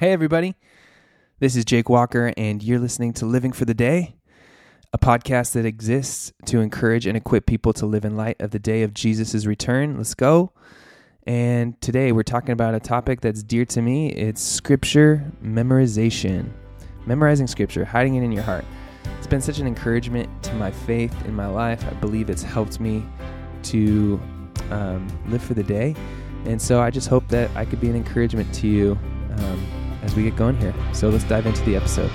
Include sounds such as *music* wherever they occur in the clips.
Hey, everybody. This is Jake Walker, and you're listening to Living for the Day, a podcast that exists to encourage and equip people to live in light of the day of Jesus' return. Let's go. And today we're talking about a topic that's dear to me it's scripture memorization. Memorizing scripture, hiding it in your heart. It's been such an encouragement to my faith in my life. I believe it's helped me to um, live for the day. And so I just hope that I could be an encouragement to you um, as we get going here. So let's dive into the episode.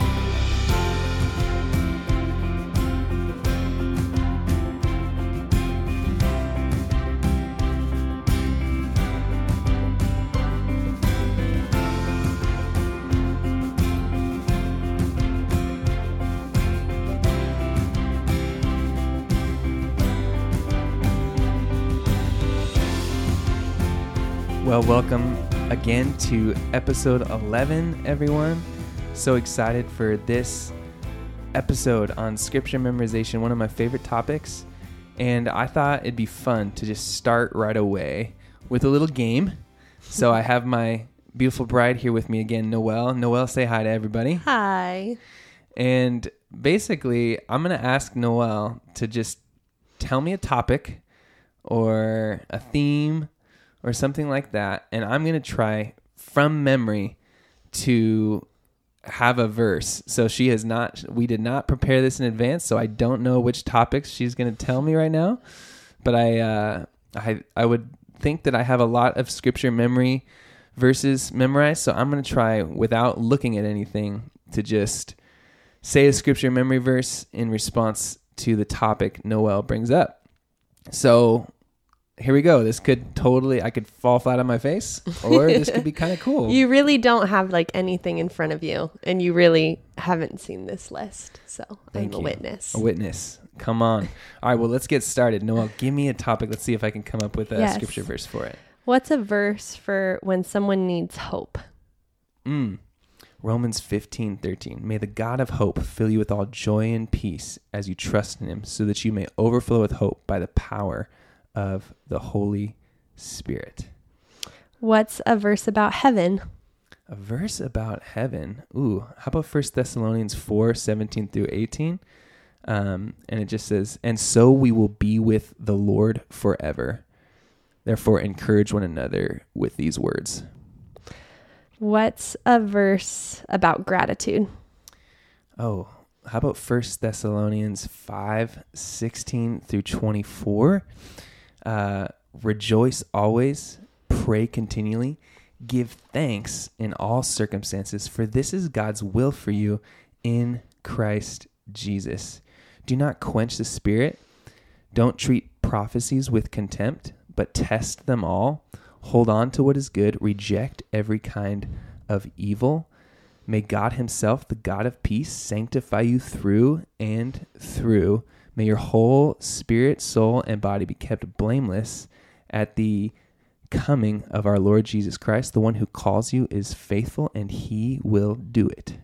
Well, welcome again to episode 11, everyone. So excited for this episode on scripture memorization, one of my favorite topics. And I thought it'd be fun to just start right away with a little game. So I have my beautiful bride here with me again, Noelle. Noelle, say hi to everybody. Hi. And basically, I'm going to ask Noelle to just tell me a topic or a theme or something like that. And I'm going to try from memory to have a verse. So she has not, we did not prepare this in advance. So I don't know which topics she's going to tell me right now. But I, uh, I, I would think that I have a lot of scripture memory verses memorized. So I'm going to try without looking at anything to just say a scripture memory verse in response to the topic Noelle brings up. So here we go. This could totally, I could fall flat on my face, or *laughs* this could be kind of cool. You really don't have like anything in front of you, and you really haven't seen this list. So Thank I'm a you. witness. A witness. Come on. All right, well, let's get started. Noelle, give me a topic. Let's see if I can come up with a Yes. scripture verse for it. What's a verse for when someone needs hope? Mm. Romans 15, 13. May the God of hope fill you with all joy and peace as you trust in him, so that you may overflow with hope by the power of the Holy Spirit. What's a verse about heaven? A verse about heaven. Ooh, how about First Thessalonians 4, 17 through 18? Um, and it just says, And so we will be with the Lord forever. Therefore, encourage one another with these words. What's a verse about gratitude? Oh, how about First Thessalonians 5, 16 through 24? Uh, Rejoice always, pray continually, give thanks in all circumstances, for this is God's will for you in Christ Jesus. Do not quench the spirit. Don't treat prophecies with contempt, but test them all. Hold on to what is good. Reject every kind of evil. May God Himself, the God of peace, sanctify you through and through. May your whole spirit, soul, and body be kept blameless at the coming of our Lord Jesus Christ. The one who calls you is faithful, and He will do it.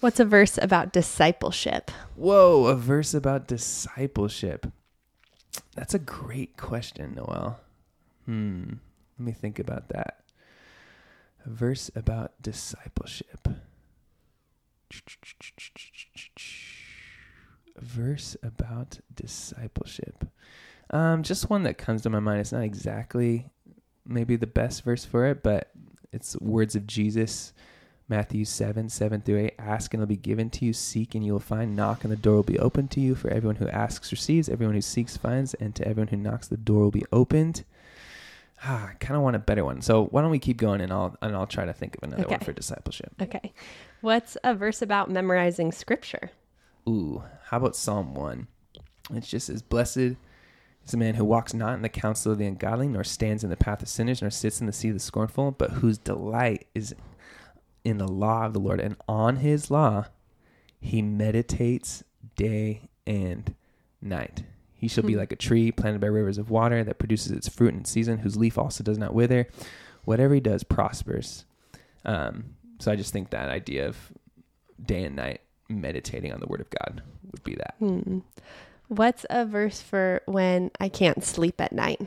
What's a verse about discipleship? Whoa, a verse about discipleship. That's a great question, Noelle. Hmm. Let me think about that. A verse about discipleship. A verse about discipleship. Um, just one that comes to my mind. It's not exactly maybe the best verse for it, but it's words of Jesus. Matthew 7, 7 through 8. Ask and it'll be given to you. Seek and you will find. Knock and the door will be opened to you. For everyone who asks receives. Everyone who seeks finds. And to everyone who knocks, the door will be opened. Ah, I kind of want a better one. So why don't we keep going and I'll and I'll try to think of another one for discipleship. Okay. What's a verse about memorizing scripture? Ooh, how about Psalm 1? It just says, Blessed is the man who walks not in the counsel of the ungodly, nor stands in the path of sinners, nor sits in the seat of the scornful, but whose delight is in the law of the Lord. And on his law he meditates day and night. He shall be Hmm. like a tree planted by rivers of water that produces its fruit in its season, whose leaf also does not wither. Whatever he does prospers. Um, so I just think that idea of day and night meditating on the word of God would be that. Hmm. What's a verse for when I can't sleep at night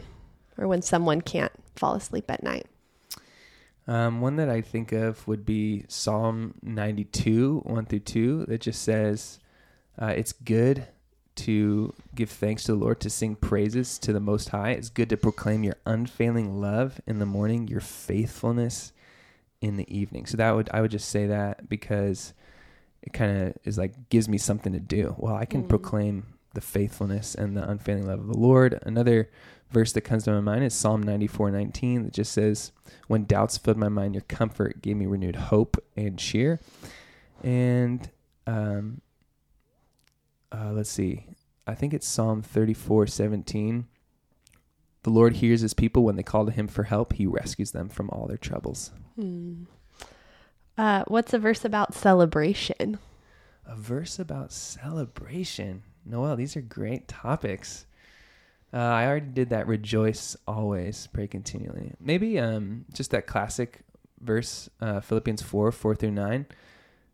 or when someone can't fall asleep at night? Um, one that I think of would be Psalm 92, 1 through 2, that just says, uh, It's good to give thanks to the Lord, to sing praises to the Most High. It's good to proclaim your unfailing love in the morning, your faithfulness in the evening. So that would I would just say that because it kind of is like gives me something to do. Well, I can Mm. proclaim the faithfulness and the unfailing love of the Lord. Another verse that comes to my mind is Psalm 94:19 that just says, "When doubts filled my mind, your comfort gave me renewed hope and cheer." And um uh, let's see. I think it's Psalm 34:17. The Lord hears his people when they call to him for help. He rescues them from all their troubles. Hmm. Uh, what's a verse about celebration? A verse about celebration. Noelle, these are great topics. Uh, I already did that. Rejoice always, pray continually. Maybe um, just that classic verse, uh, Philippians 4 4 through 9.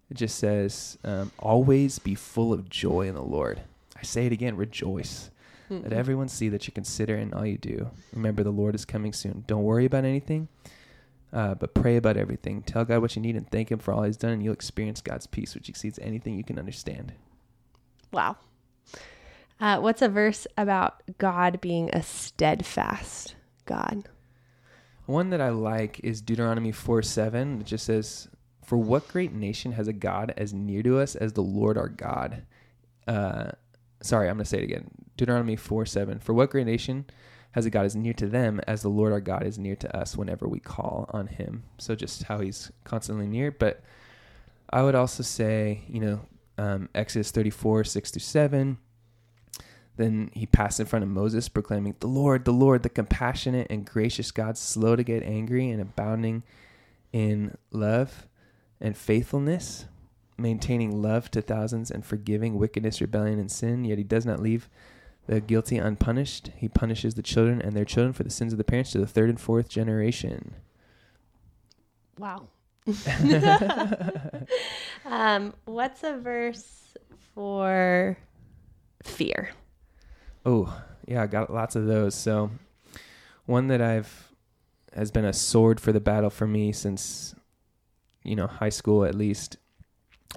It just says, um, Always be full of joy in the Lord. I say it again, rejoice. Let Mm-mm. everyone see that you consider in all you do. Remember, the Lord is coming soon. Don't worry about anything, uh, but pray about everything. Tell God what you need and thank Him for all He's done, and you'll experience God's peace, which exceeds anything you can understand. Wow. Uh, what's a verse about God being a steadfast God? One that I like is Deuteronomy 4 7. It just says, For what great nation has a God as near to us as the Lord our God? Uh, sorry, I'm going to say it again. Deuteronomy 4 7. For what great nation has a God as near to them as the Lord our God is near to us whenever we call on him? So just how he's constantly near. But I would also say, you know, um, Exodus 34 6 through 7. Then he passed in front of Moses, proclaiming, The Lord, the Lord, the compassionate and gracious God, slow to get angry and abounding in love and faithfulness, maintaining love to thousands and forgiving wickedness, rebellion, and sin. Yet he does not leave the guilty unpunished. He punishes the children and their children for the sins of the parents to the third and fourth generation. Wow. *laughs* *laughs* um, what's a verse for fear? Oh, yeah, I got lots of those. So, one that I've has been a sword for the battle for me since you know, high school at least.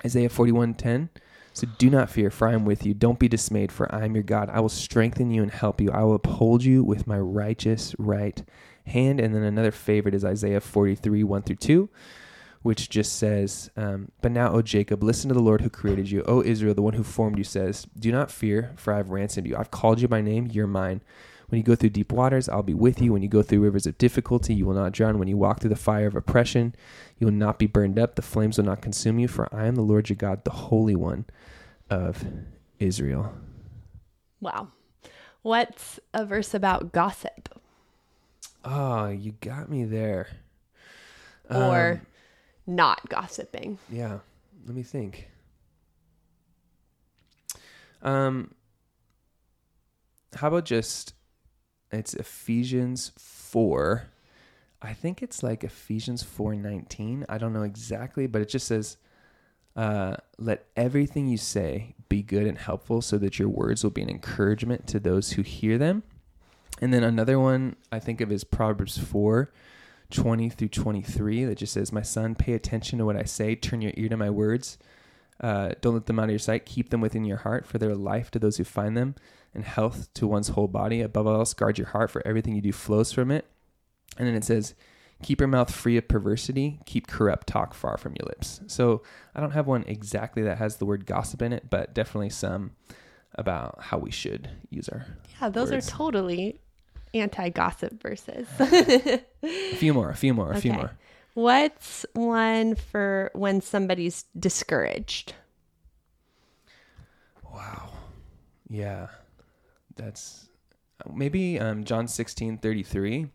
Isaiah 41:10. So do not fear, for I am with you. Don't be dismayed, for I am your God. I will strengthen you and help you. I will uphold you with my righteous right hand. And then another favorite is Isaiah 43, 1 through 2, which just says, um, But now, O Jacob, listen to the Lord who created you. O Israel, the one who formed you, says, Do not fear, for I have ransomed you. I've called you by name. You're mine. When you go through deep waters, I'll be with you. When you go through rivers of difficulty, you will not drown. When you walk through the fire of oppression, you will not be burned up. The flames will not consume you, for I am the Lord your God, the Holy One of Israel. Wow. What's a verse about gossip? Oh, you got me there. Or Um, not gossiping? yeah, let me think. Um, how about just it's Ephesians four. I think it's like Ephesians four nineteen. I don't know exactly, but it just says, uh, "Let everything you say be good and helpful, so that your words will be an encouragement to those who hear them." And then another one I think of is Proverbs four. 20 through 23 that just says, My son, pay attention to what I say, turn your ear to my words. Uh, don't let them out of your sight. Keep them within your heart, for they're life to those who find them and health to one's whole body. Above all else, guard your heart, for everything you do flows from it. And then it says, Keep your mouth free of perversity. Keep corrupt talk far from your lips. So I don't have one exactly that has the word gossip in it, but definitely some about how we should use our. Yeah, those Words. are totally anti gossip verses. A few more, a few more, a few *laughs* more. What's one for when somebody's discouraged? Wow. Yeah. That's maybe um, John 16 33.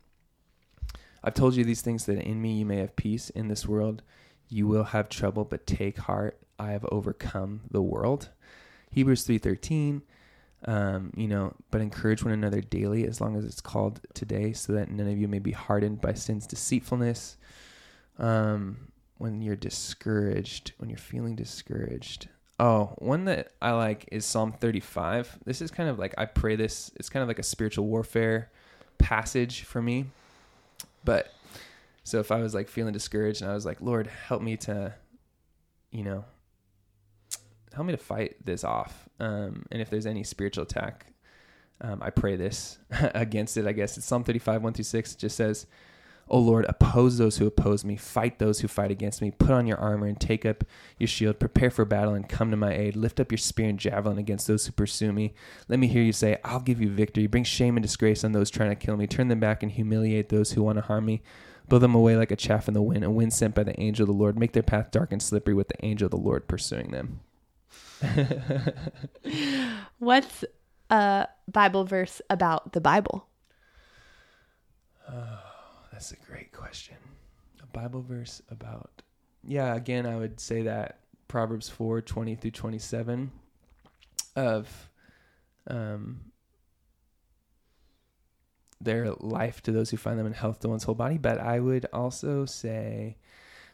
I've told you these things that in me you may have peace. In this world you will have trouble, but take heart. I have overcome the world. Hebrews 3:13. Um, you know, but encourage one another daily as long as it's called today, so that none of you may be hardened by sin's deceitfulness. Um, when you're discouraged, when you're feeling discouraged, Oh, one that I like is Psalm 35. This is kind of like I pray this. It's kind of like a spiritual warfare passage for me. But So if I was like feeling discouraged and I was like, Lord, help me to, you know, help me to fight this off. Um, and if there's any spiritual attack, um, I pray this *laughs* against it. I guess it's Psalm 35, 1 through 6. It just says, O Lord, oppose those who oppose me, fight those who fight against me. Put on your armor and take up your shield. Prepare for battle and come to my aid. Lift up your spear and javelin against those who pursue me. Let me hear you say, I'll give you victory. Bring shame and disgrace on those trying to kill me. Turn them back and humiliate those who want to harm me. Blow them away like a chaff in the wind, a wind sent by the angel of the Lord. Make their path dark and slippery with the angel of the Lord pursuing them. *laughs* What's a Bible verse about the Bible? Oh, that's a great question. A Bible verse about yeah, again I would say that Proverbs 4, 20 through 27 of um their life to those who find them in health to one's whole body. But I would also say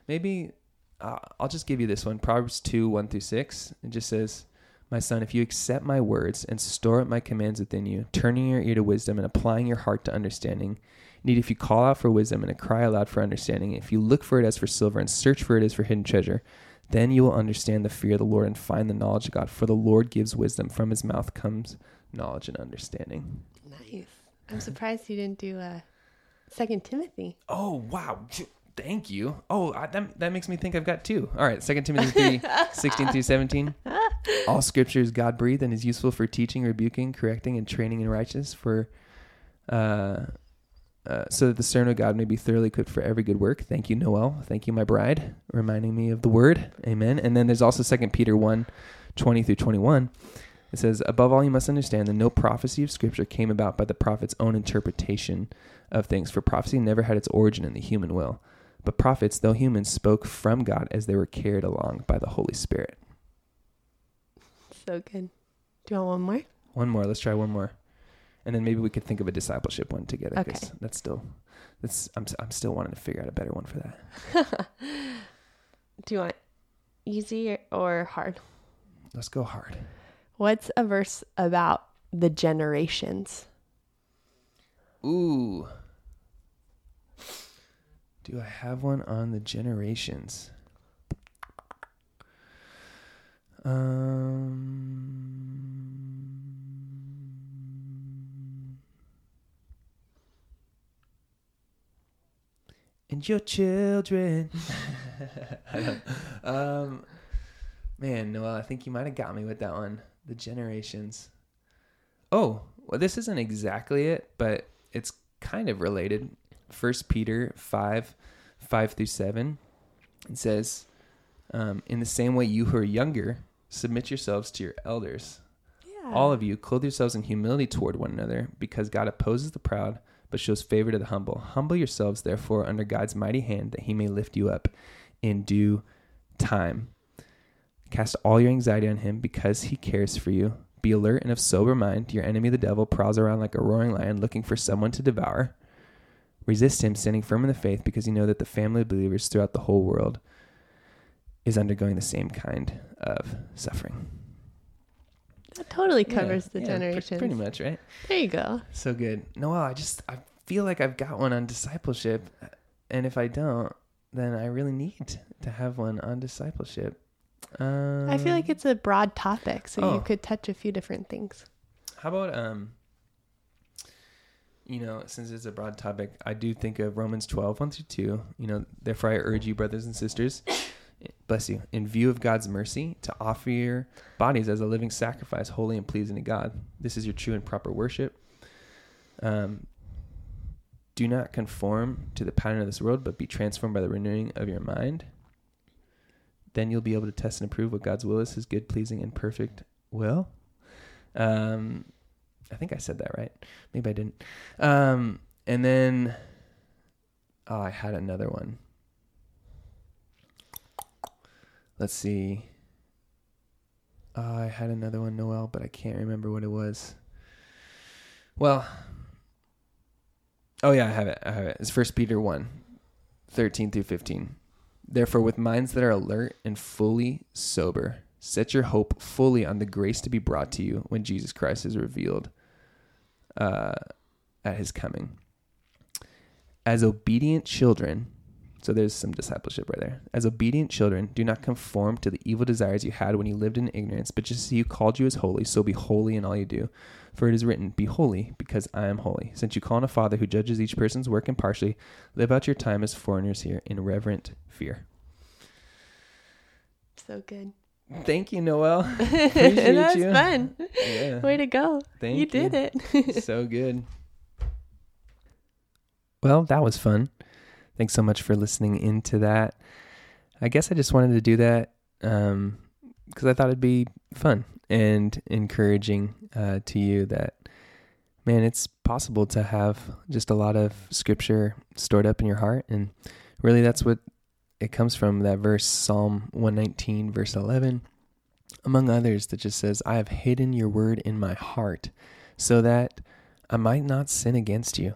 maybe uh, I'll just give you this one Proverbs 2 1 through 6. It just says, My son, if you accept my words and store up my commands within you, turning your ear to wisdom and applying your heart to understanding, Indeed, if you call out for wisdom and cry aloud for understanding, if you look for it as for silver and search for it as for hidden treasure, then you will understand the fear of the Lord and find the knowledge of God. For the Lord gives wisdom; from His mouth comes knowledge and understanding. Nice. I'm surprised you didn't do uh, Second Timothy. Oh wow! Thank you. Oh, I, that that makes me think I've got two. All right, Second Timothy three, *laughs* 16 through seventeen. All Scripture is God breathed and is useful for teaching, rebuking, correcting, and training in righteousness. For uh, uh, so that the servant of God may be thoroughly equipped for every good work. Thank you, Noelle. Thank you, my bride, reminding me of the word. Amen. And then there's also Second Peter 1, 20 through 21. It says, Above all, you must understand that no prophecy of Scripture came about by the prophet's own interpretation of things, for prophecy never had its origin in the human will. But prophets, though humans, spoke from God as they were carried along by the Holy Spirit. So good. Do you want one more? One more. Let's try one more and then maybe we could think of a discipleship one together. Okay. That's still, that's I'm I'm still wanting to figure out a better one for that. *laughs* Do you want easy or hard? Let's go hard. What's a verse about the generations? Ooh. Do I have one on the generations? Um and your children. *laughs* *laughs* um, man, Noelle, I think you might have got me with that one. The generations. Oh, well, this isn't exactly it, but it's kind of related. First Peter five, five through seven. It says, um, "In the same way, you who are younger, submit yourselves to your elders. Yeah. All of you, clothe yourselves in humility toward one another, because God opposes the proud." but shows favor to the humble. Humble yourselves, therefore, under God's mighty hand, that he may lift you up in due time. Cast all your anxiety on him because he cares for you. Be alert and of sober mind. Your enemy, the devil, prowls around like a roaring lion looking for someone to devour. Resist him, standing firm in the faith, because you know that the family of believers throughout the whole world is undergoing the same kind of suffering. That totally covers yeah, the yeah, generations. pretty much, right? There you go. So good. Noelle, I just I feel like I've got one on discipleship, and if I don't, then I really need to have one on discipleship. Um, I feel like it's a broad topic, so oh. you could touch a few different things. How about um you know, since it's a broad topic, I do think of Romans 12, 1 through 2. You know, therefore I urge you, brothers and sisters, bless you, in view of God's mercy, to offer your bodies as a living sacrifice, holy and pleasing to God. This is your true and proper worship. Um, do not conform to the pattern of this world, but be transformed by the renewing of your mind. Then you'll be able to test and approve what God's will is, His good, pleasing, and perfect will. Um, I think I said that right. Maybe I didn't. Um, and then, oh, I had another one let's see. Uh, I had another one, Noelle, but I can't remember what it was. Well, oh yeah, I have it. I have it. It's First Peter 1, 13 through 15. Therefore, with minds that are alert and fully sober, set your hope fully on the grace to be brought to you when Jesus Christ is revealed uh, at his coming. As obedient children, So there's some discipleship right there. As obedient children, do not conform to the evil desires you had when you lived in ignorance, but just as you called you as holy, so be holy in all you do. For it is written, Be holy, because I am holy. Since you call on a Father who judges each person's work impartially, live out your time as foreigners here in reverent fear. So good. Thank you, Noelle. *laughs* that was you. fun. Yeah. Way to go. Thank you. you did it. *laughs* so good. Well, that was fun. Thanks so much for listening into that. I guess I just wanted to do that um, because I thought it'd be fun and encouraging uh, to you that, man, it's possible to have just a lot of scripture stored up in your heart. And really, that's what it comes from that verse, Psalm 119, verse 11, among others, that just says, I have hidden your word in my heart so that I might not sin against you.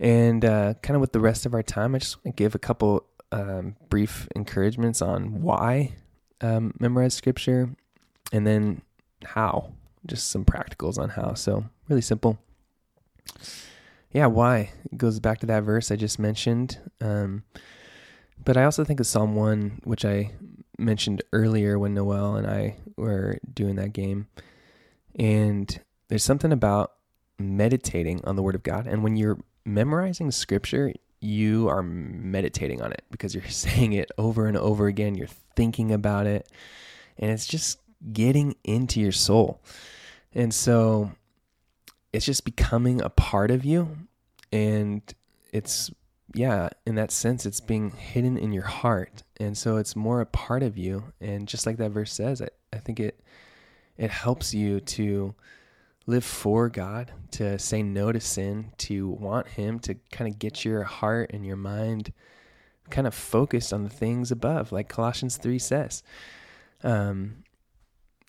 And uh, kind of with the rest of our time, I just want to give a couple um, brief encouragements on why um, memorize scripture and then how. Just some practicals on how. So, really simple. Yeah, why? It goes back to that verse I just mentioned. Um, but I also think of Psalm 1, which I mentioned earlier when Noelle and I were doing that game. And there's something about meditating on the Word of God. And when you're memorizing scripture, you are meditating on it because you're *laughs* saying it over and over again. You're thinking about it, and it's just getting into your soul. And so it's just becoming a part of you. And it's, yeah, in that sense, it's being hidden in your heart. And so it's more a part of you. And just like that verse says, I, I think it, it helps you to live for God, to say no to sin, to want Him to kind of get your heart and your mind kind of focused on the things above, like Colossians 3 says. Um,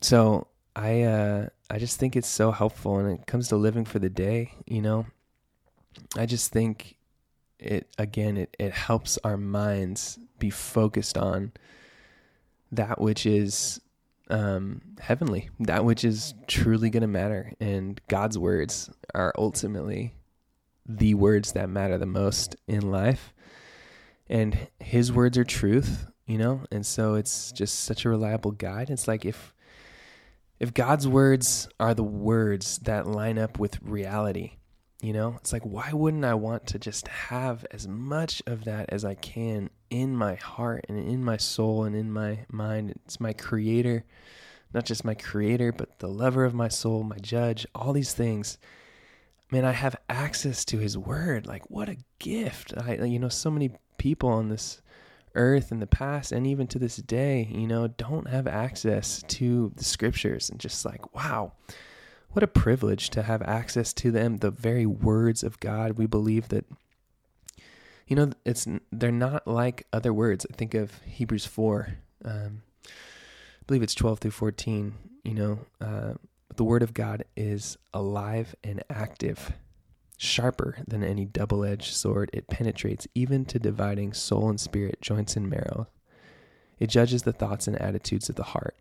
so I, uh, I just think it's so helpful when it comes to living for the day, you know. I just think it again it, it helps our minds be focused on that which is um, heavenly, that which is truly going to matter. And God's words are ultimately the words that matter the most in life. And His words are truth, you know? And so it's just such a reliable guide. It's like if. If God's words are the words that line up with reality, you know, it's like, why wouldn't I want to just have as much of that as I can in my heart and in my soul and in my mind? It's my creator, not just my creator, but the lover of my soul, my judge, all these things. Man, I have access to his word. Like, what a gift. I, you know, so many people on this earth in the past and even to this day, you know, don't have access to the scriptures and just like, wow what a privilege to have access to them, the very words of God. We believe that you know it's they're not like other words. I think of Hebrews four, um, I believe it's twelve through fourteen. You know, uh, the word of God is alive and active, sharper than any double-edged sword. It penetrates even to dividing soul and spirit, joints and marrow. It judges the thoughts and attitudes of the heart.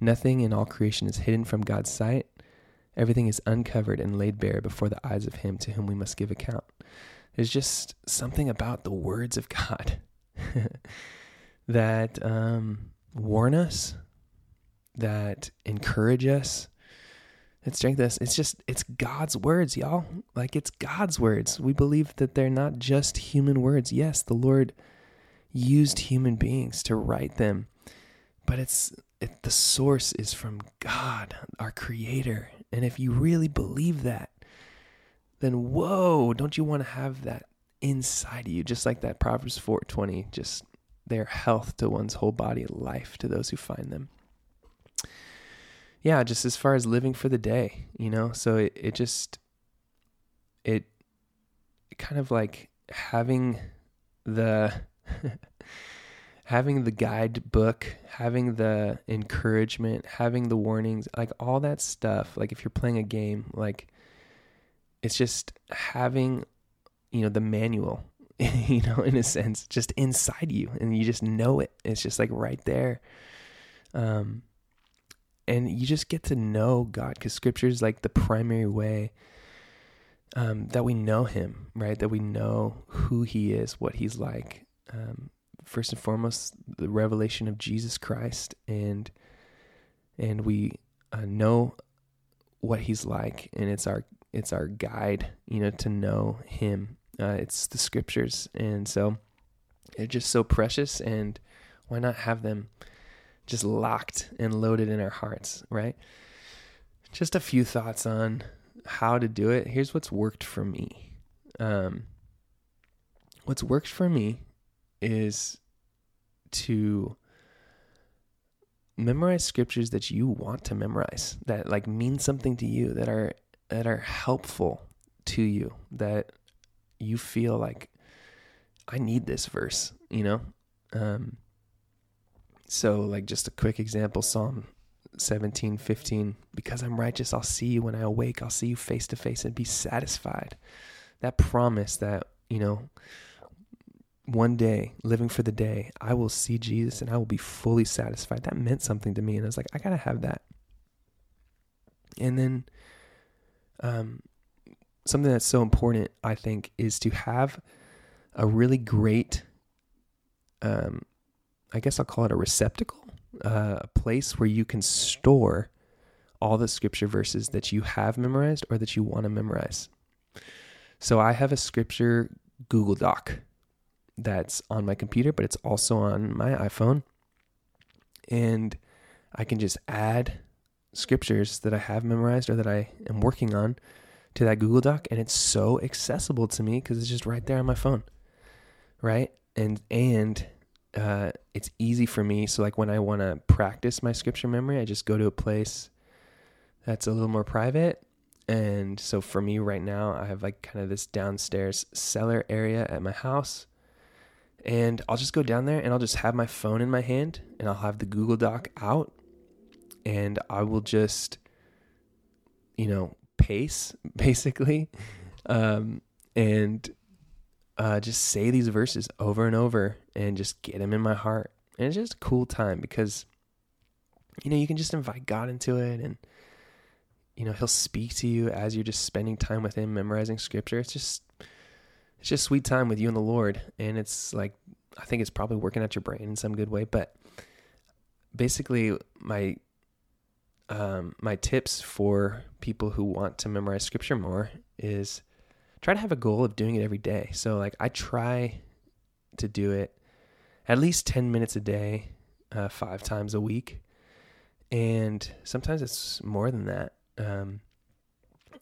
Nothing in all creation is hidden from God's sight. Everything is uncovered and laid bare before the eyes of Him to whom we must give account. There's just something about the words of God *laughs* that um, warn us, that encourage us, that strengthen us. It's just, it's God's words, y'all. Like, it's God's words. We believe that they're not just human words. Yes, the Lord used human beings to write them, but it's it, the source is from God, our Creator. And if you really believe that, then whoa, don't you want to have that inside of you? Just like that Proverbs 4:20, just their health to one's whole body, life to those who find them. Yeah, just as far as living for the day, you know. So it, it just it, it kind of like having the *laughs* having the guidebook, having the encouragement, having the warnings, like all that stuff, like if you're playing a game, like it's just having, you know, the manual, *laughs* you know, in a sense, just inside you and you just know it. It's just like right there. Um, and you just get to know God because scripture is like the primary way um, that we know him, right? That we know who he is, what he's like. Um, first and foremost, the revelation of Jesus Christ, and and we uh, know what he's like, and it's our it's our guide, you know, to know him. Uh, it's the scriptures, and so they're just so precious, and why not have them just locked and loaded in our hearts, right? Just a few thoughts on how to do it. Here's what's worked for me. Um, what's worked for me is to memorize scriptures that you want to memorize that like mean something to you that are that are helpful to you that you feel like I need this verse, you know? Um so like just a quick example Psalm 17 15 because I'm righteous I'll see you when I awake I'll see you face to face and be satisfied. That promise that, you know, one day, living for the day, I will see Jesus and I will be fully satisfied. That meant something to me. And I was like, I got to have that. And then, um, something that's so important, I think, is to have a really great, um, I guess I'll call it a receptacle, uh, a place where you can store all the scripture verses that you have memorized or that you want to memorize. So I have a scripture Google Doc that's on my computer, but it's also on my iPhone. And I can just add scriptures that I have memorized or that I am working on to that Google Doc. And it's so accessible to me because it's just right there on my phone. Right. And, and, uh, it's easy for me. So, like when I want to practice my scripture memory, I just go to a place that's a little more private. And so, for me right now, I have like kind of this downstairs cellar area at my house and I'll just go down there and I'll just have my phone in my hand and I'll have the Google Doc out and I will just, you know, pace *laughs* basically um, and uh, just say these verses over and over and just get them in my heart. And it's just a cool time because, you know, you can just invite God into it and, you know, He'll speak to you as you're just spending time with Him, memorizing scripture. It's just, it's just sweet time with you and the Lord. And it's like, I think it's probably working at your brain in some good way. But basically, my um, my tips for people who want to memorize scripture more is try to have a goal of doing it every day. So, like, I try to do it at least 10 minutes a day, uh, five times a week. And sometimes it's more than that. Um,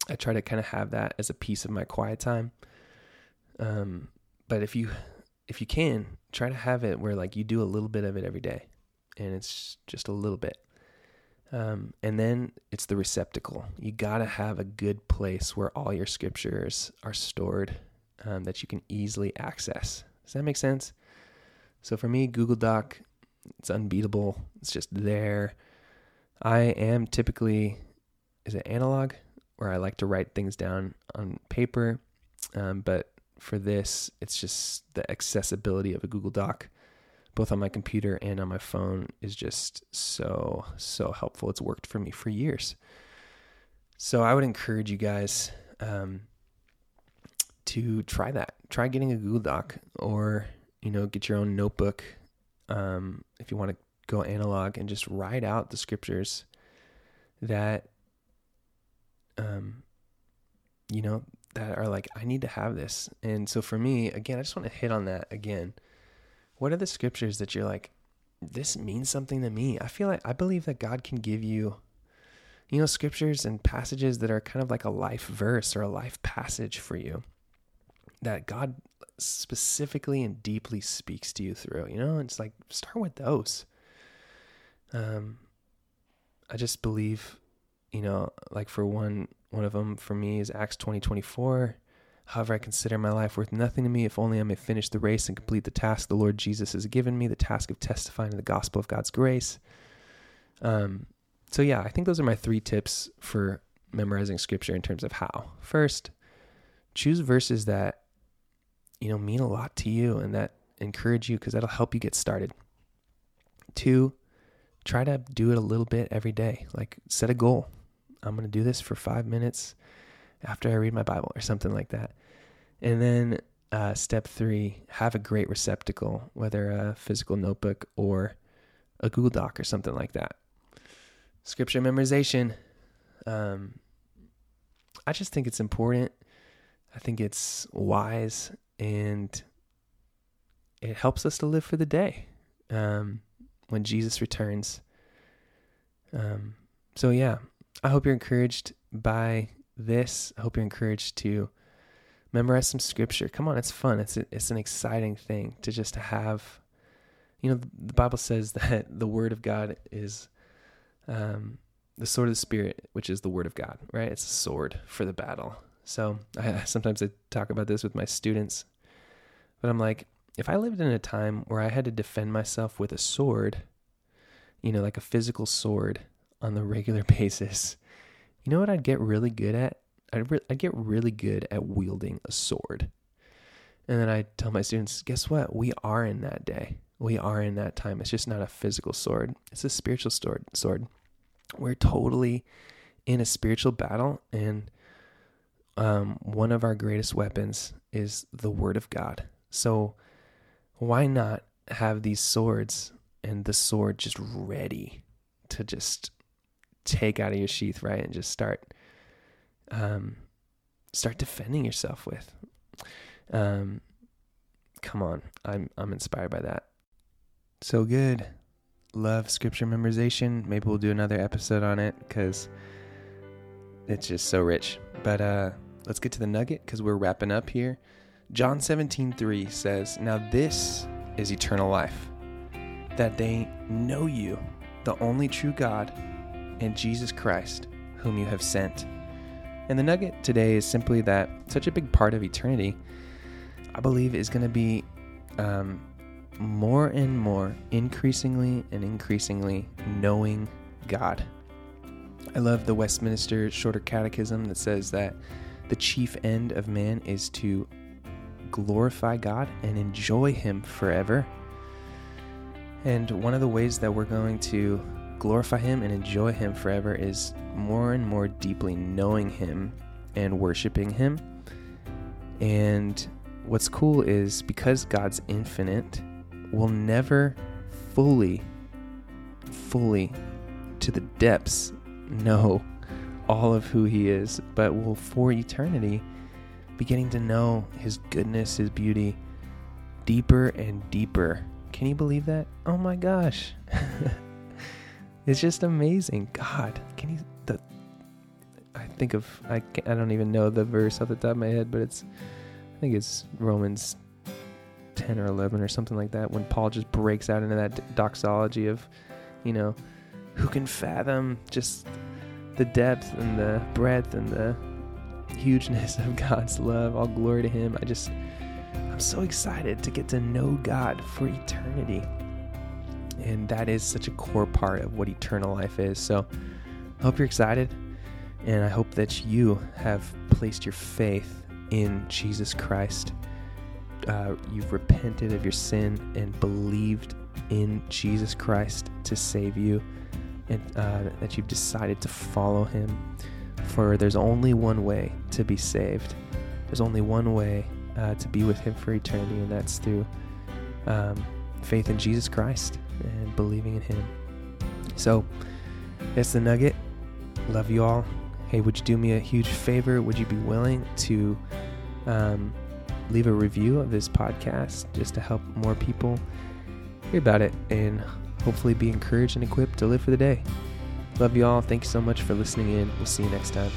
I try to kind of have that as a piece of my quiet time. Um, but if you if you can try to have it where like you do a little bit of it every day, and it's just a little bit. Um, and then it's the receptacle. You gotta have a good place where all your scriptures are stored um, that you can easily access. Does that make sense? So for me, Google Doc, it's unbeatable. It's just there. I am typically, is it analog? Where I like to write things down on paper. Um, but for this, it's just the accessibility of a Google Doc, both on my computer and on my phone, is just so, so helpful. It's worked for me for years. So I would encourage you guys um, to try that. Try getting a Google Doc or, you know, get your own notebook um, if you want to go analog and just write out the scriptures that, um, you know, that are like, I need to have this. And so for me, again, I just want to hit on that again. What are the scriptures that you're like, this means something to me? I feel like I believe that God can give you, you know, scriptures and passages that are kind of like a life verse or a life passage for you that God specifically and deeply speaks to you through, you know? It's like, start with those. Um, I just believe, you know, like for one, one of them for me is Acts 20 24. However, I consider my life worth nothing to me if only I may finish the race and complete the task the Lord Jesus has given me, the task of testifying to the gospel of God's grace. Um, so, yeah, I think those are my three tips for memorizing scripture in terms of how. First, choose verses that, you know, mean a lot to you and that encourage you because that'll help you get started. Two, try to do it a little bit every day. Like, set a goal. I'm going to do this for five minutes after I read my Bible or something like that. And then uh, step three, have a great receptacle, whether a physical notebook or a Google Doc or something like that. Scripture memorization. Um, I just think it's important. I think it's wise and it helps us to live for the day um, when Jesus returns. Um, so, yeah, I hope you're encouraged by this. I hope you're encouraged to memorize some scripture. Come on, it's fun. It's a, it's an exciting thing to just to have. You know, the Bible says *laughs* that the Word of God is um, the sword of the Spirit, which is the Word of God. Right? It's a sword for the battle. So *laughs* I, sometimes I talk about this with my students, but I'm like, if I lived in a time where I had to defend myself with a sword, you know, like a physical sword on the *laughs* regular basis, you know what I'd get really good at? I'd, re- I'd get really good at wielding a sword. And then I tell my students, guess what? We are in that day. We are in that time. It's just not a physical sword, it's a spiritual sword. sword. We're totally in a spiritual battle. And um, one of our greatest weapons is the Word of God. So why not have these swords and the sword just ready to just take out of your sheath, right? And just start um, start defending yourself with. Um, come on, I'm I'm inspired by that. So good. Love scripture memorization. Maybe we'll do another episode on it because it's just so rich. But uh, let's get to the nugget because we're wrapping up here. John 17, 3 says, Now this is eternal life, that they know you, the only true God, and Jesus Christ, whom you have sent. And the nugget today is simply that such a big part of eternity, I believe, is going to be um, more and more, increasingly and increasingly knowing God. I love the Westminster Shorter Catechism that says that the chief end of man is to glorify God and enjoy Him forever. And one of the ways that we're going to glorify Him and enjoy Him forever is more and more deeply knowing Him and worshiping Him. And what's cool is because God's infinite, we'll never fully, fully to the depths know all of who He is, but will for eternity beginning to know His goodness, His beauty deeper and deeper. Can you believe that? Oh my gosh. *laughs* It's just amazing. God, can you? The I think of I can, I don't even know the verse off the top of my head, but it's I think it's Romans ten or eleven or something like that when Paul just breaks out into that doxology of, you know, who can fathom just the depth and the breadth and the hugeness of *laughs* God's love. All glory to Him. I just I'm so excited to get to know God for eternity. And that is such a core part of what eternal life is. So I hope you're excited. And I hope that you have placed your faith in Jesus Christ. Uh, you've repented of your sin and believed in Jesus Christ to save you, and uh, that you've decided to follow him. For there's only one way to be saved, there's only one way uh, to be with him for eternity, and that's through um, faith in Jesus Christ and believing in Him. So that's the nugget. Love you all. Hey, would you do me a huge favor? Would you be willing to um, leave a review of this podcast just to help more people hear about it and hopefully be encouraged and equipped to live for the day? Love you all. Thank you so much for listening in. We'll see you next time.